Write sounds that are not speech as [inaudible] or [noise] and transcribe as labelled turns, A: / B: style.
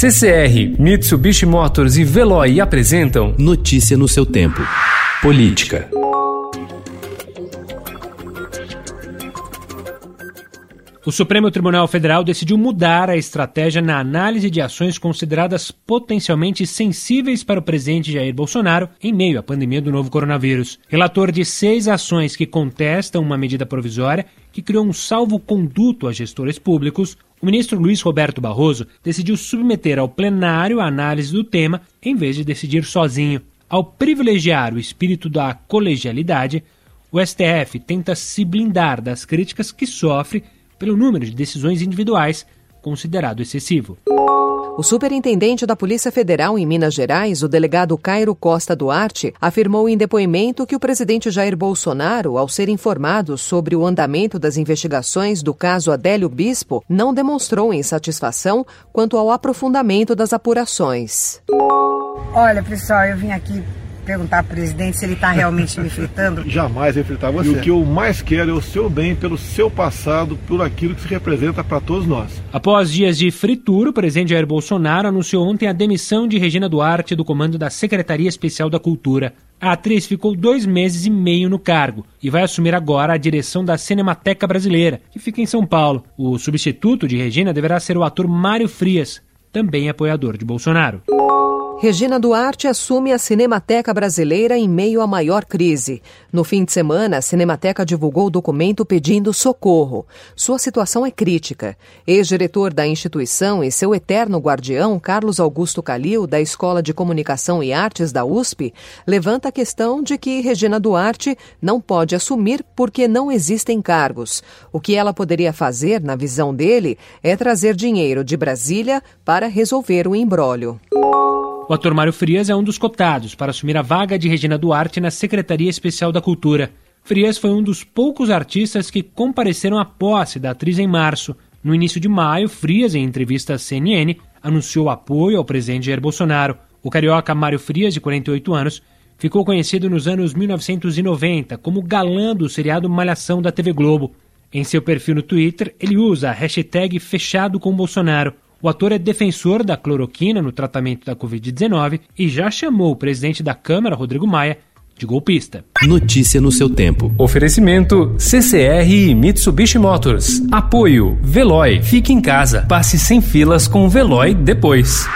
A: CCR, Mitsubishi Motors e Veloy apresentam
B: Notícia no seu tempo. Política.
C: O Supremo Tribunal Federal decidiu mudar a estratégia na análise de ações consideradas potencialmente sensíveis para o presidente Jair Bolsonaro em meio à pandemia do novo coronavírus. Relator de seis ações que contestam uma medida provisória que criou um salvo-conduto a gestores públicos, o ministro Luiz Roberto Barroso decidiu submeter ao plenário a análise do tema em vez de decidir sozinho. Ao privilegiar o espírito da colegialidade, o STF tenta se blindar das críticas que sofre pelo número de decisões individuais considerado excessivo.
D: O superintendente da Polícia Federal em Minas Gerais, o delegado Cairo Costa Duarte, afirmou em depoimento que o presidente Jair Bolsonaro, ao ser informado sobre o andamento das investigações do caso Adélio Bispo, não demonstrou insatisfação quanto ao aprofundamento das apurações.
E: Olha, pessoal, eu vim aqui perguntar ao presidente se ele está realmente me fritando. [laughs]
F: Jamais vai fritar você. E o que eu mais quero é o seu bem pelo seu passado, por aquilo que se representa para todos nós.
C: Após dias de fritura, o presidente Jair Bolsonaro anunciou ontem a demissão de Regina Duarte do comando da Secretaria Especial da Cultura. A atriz ficou dois meses e meio no cargo e vai assumir agora a direção da Cinemateca Brasileira, que fica em São Paulo. O substituto de Regina deverá ser o ator Mário Frias, também apoiador de Bolsonaro.
D: Regina Duarte assume a Cinemateca Brasileira em meio à maior crise. No fim de semana, a Cinemateca divulgou o documento pedindo socorro. Sua situação é crítica. Ex-diretor da instituição e seu eterno guardião, Carlos Augusto Calil, da Escola de Comunicação e Artes da USP, levanta a questão de que Regina Duarte não pode assumir porque não existem cargos. O que ela poderia fazer, na visão dele, é trazer dinheiro de Brasília para resolver o imbróglio.
C: O ator Mário Frias é um dos cotados para assumir a vaga de Regina Duarte na Secretaria Especial da Cultura. Frias foi um dos poucos artistas que compareceram à posse da atriz em março. No início de maio, Frias, em entrevista à CNN, anunciou apoio ao presidente Jair Bolsonaro. O carioca Mário Frias, de 48 anos, ficou conhecido nos anos 1990 como galã do seriado Malhação da TV Globo. Em seu perfil no Twitter, ele usa a hashtag Fechado com Bolsonaro. O ator é defensor da cloroquina no tratamento da Covid-19 e já chamou o presidente da Câmara, Rodrigo Maia, de golpista.
B: Notícia no seu tempo.
A: Oferecimento CCR e Mitsubishi Motors. Apoio Veloy. Fique em casa. Passe sem filas com o Veloy depois.